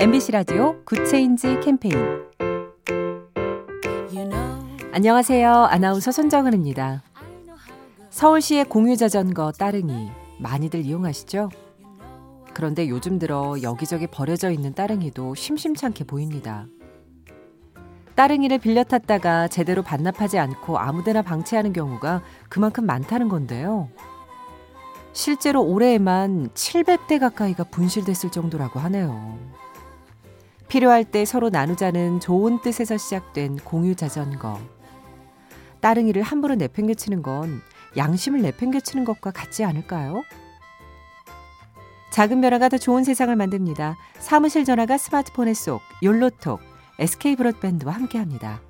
MBC 라디오 Good Change 캠페인 안녕하세요. 아나운서 손정은입니다. 서울시의 공유 자전거 따릉이 많이들 이용하시죠? 그런데 요즘 들어 여기저기 버려져 있는 따릉이도 심심찮게 보입니다. 따릉이를 빌려 탔다가 제대로 반납하지 않고 아무데나 방치하는 경우가 그만큼 많다는 건데요. 실제로 올해에만 700대 가까이가 분실됐을 정도라고 하네요. 필요할 때 서로 나누자는 좋은 뜻에서 시작된 공유 자전거. 따릉이를 함부로 내팽개치는 건 양심을 내팽개치는 것과 같지 않을까요? 작은 변화가 더 좋은 세상을 만듭니다. 사무실 전화가 스마트폰에 쏙 욜로톡 SK 브로드밴드와 함께합니다.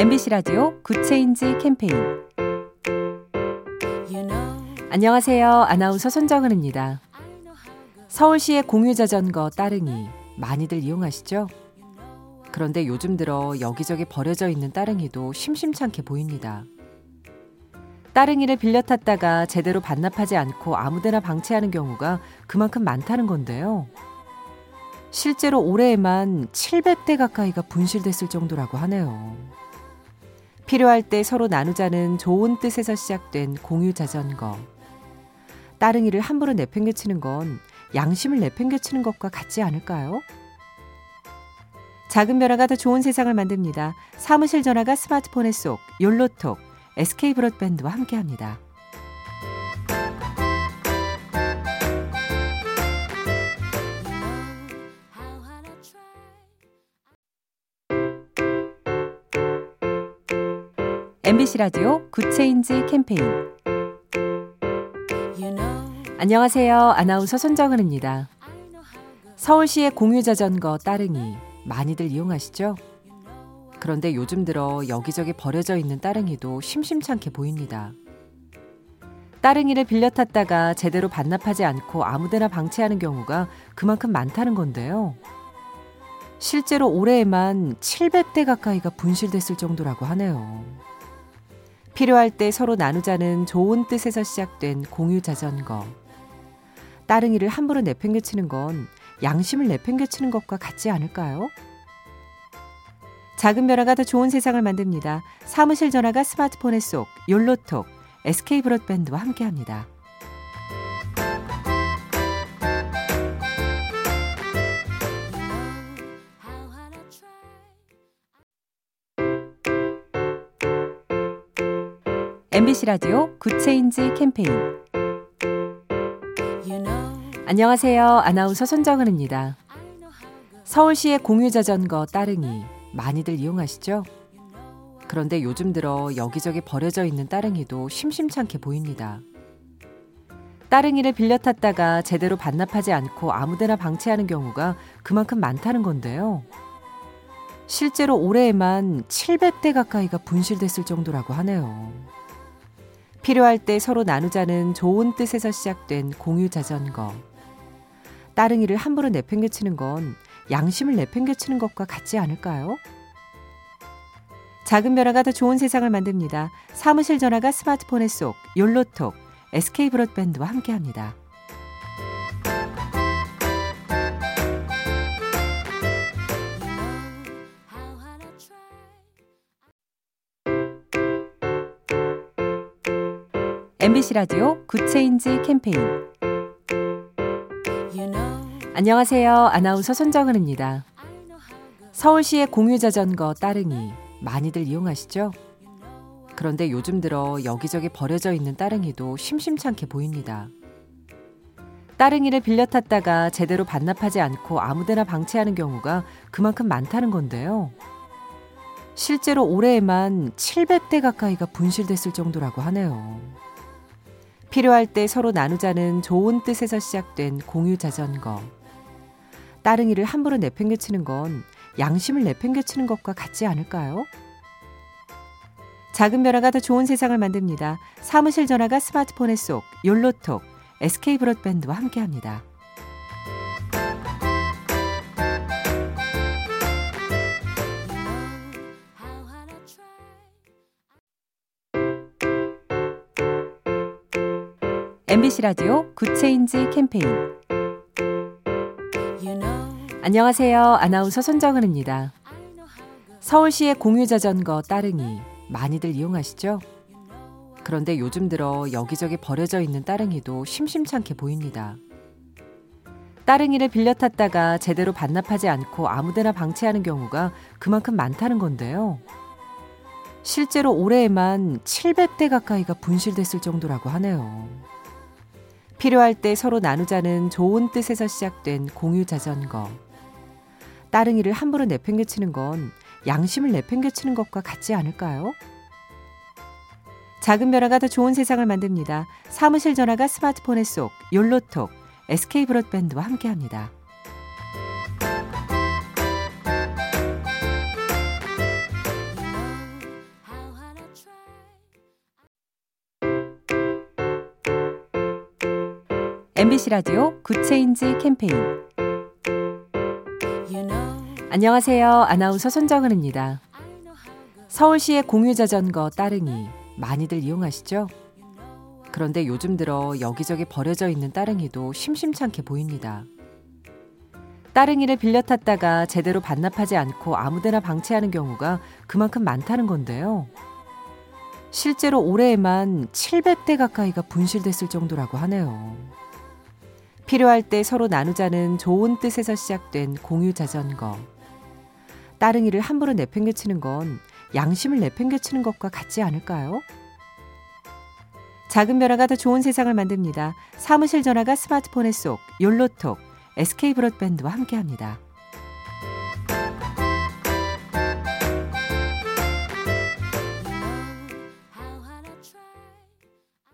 MBC 라디오 Good Change 캠페인 안녕하세요. 아나운서 손정은입니다. 서울시의 공유 자전거 따릉이 많이들 이용하시죠? 그런데 요즘 들어 여기저기 버려져 있는 따릉이도 심심찮게 보입니다. 따릉이를 빌려 탔다가 제대로 반납하지 않고 아무데나 방치하는 경우가 그만큼 많다는 건데요. 실제로 올해에만 700대 가까이가 분실됐을 정도라고 하네요. 필요할 때 서로 나누자는 좋은 뜻에서 시작된 공유 자전거. 따릉이를 함부로 내팽개치는 건 양심을 내팽개치는 것과 같지 않을까요? 작은 변화가 더 좋은 세상을 만듭니다. 사무실 전화가 스마트폰에 쏙 욜로톡 SK 브로드밴드와 함께합니다. MBC 라디오 Good Change 캠페인 안녕하세요. 아나운서 손정은입니다. 서울시의 공유 자전거 따릉이 많이들 이용하시죠? 그런데 요즘 들어 여기저기 버려져 있는 따릉이도 심심찮게 보입니다. 따릉이를 빌려 탔다가 제대로 반납하지 않고 아무데나 방치하는 경우가 그만큼 많다는 건데요. 실제로 올해에만 700대 가까이가 분실됐을 정도라고 하네요. 필요할 때 서로 나누자는 좋은 뜻에서 시작된 공유 자전거. 따릉이를 함부로 내팽개치는 건 양심을 내팽개치는 것과 같지 않을까요? 작은 변화가 더 좋은 세상을 만듭니다. 사무실 전화가 스마트폰에 쏙 욜로톡 SK 브로드밴드와 함께합니다. MBC 라디오 Good Change 캠페인 안녕하세요. 아나운서 손정은입니다. 서울시의 공유 자전거 따릉이 많이들 이용하시죠? 그런데 요즘 들어 여기저기 버려져 있는 따릉이도 심심찮게 보입니다. 따릉이를 빌려 탔다가 제대로 반납하지 않고 아무데나 방치하는 경우가 그만큼 많다는 건데요. 실제로 올해에만 700대 가까이가 분실됐을 정도라고 하네요. 필요할 때 서로 나누자는 좋은 뜻에서 시작된 공유 자전거. 따릉이를 함부로 내팽개치는 건 양심을 내팽개치는 것과 같지 않을까요? 작은 변화가 더 좋은 세상을 만듭니다. 사무실 전화가 스마트폰에 쏙 욜로톡 SK 브로드밴드와 함께합니다. MBC 라디오 Good Change 캠페인 안녕하세요. 아나운서 손정은입니다. 서울시의 공유 자전거 따릉이 많이들 이용하시죠? 그런데 요즘 들어 여기저기 버려져 있는 따릉이도 심심찮게 보입니다. 따릉이를 빌려 탔다가 제대로 반납하지 않고 아무데나 방치하는 경우가 그만큼 많다는 건데요. 실제로 올해에만 700대 가까이가 분실됐을 정도라고 하네요. 필요할 때 서로 나누자는 좋은 뜻에서 시작된 공유 자전거. 따릉이를 함부로 내팽개치는 건 양심을 내팽개치는 것과 같지 않을까요? 작은 변화가 더 좋은 세상을 만듭니다. 사무실 전화가 스마트폰에 쏙 욜로톡 SK 브로드밴드와 함께합니다. MBC 라디오 Good Change 캠페인 안녕하세요. 아나운서 손정은입니다. 서울시의 공유 자전거 따릉이 많이들 이용하시죠? 그런데 요즘 들어 여기저기 버려져 있는 따릉이도 심심찮게 보입니다. 따릉이를 빌려 탔다가 제대로 반납하지 않고 아무데나 방치하는 경우가 그만큼 많다는 건데요. 실제로 올해에만 700대 가까이가 분실됐을 정도라고 하네요. 필요할 때 서로 나누자는 좋은 뜻에서 시작된 공유 자전거. 따릉이를 함부로 내팽개치는 건 양심을 내팽개치는 것과 같지 않을까요? 작은 변화가 더 좋은 세상을 만듭니다. 사무실 전화가 스마트폰에 쏙 욜로톡 SK 브로드밴드와 함께합니다. MBC 라디오 Good Change 캠페인 안녕하세요. 아나운서 손정은입니다. 서울시의 공유 자전거 따릉이 많이들 이용하시죠? 그런데 요즘 들어 여기저기 버려져 있는 따릉이도 심심찮게 보입니다. 따릉이를 빌려 탔다가 제대로 반납하지 않고 아무데나 방치하는 경우가 그만큼 많다는 건데요. 실제로 올해에만 700대 가까이가 분실됐을 정도라고 하네요. 필요할 때 서로 나누자는 좋은 뜻에서 시작된 공유 자전거. 따릉이를 함부로 내팽개치는 건 양심을 내팽개치는 것과 같지 않을까요? 작은 변화가 더 좋은 세상을 만듭니다. 사무실 전화가 스마트폰에 쏙 욜로톡 SK 브로드밴드와 함께합니다.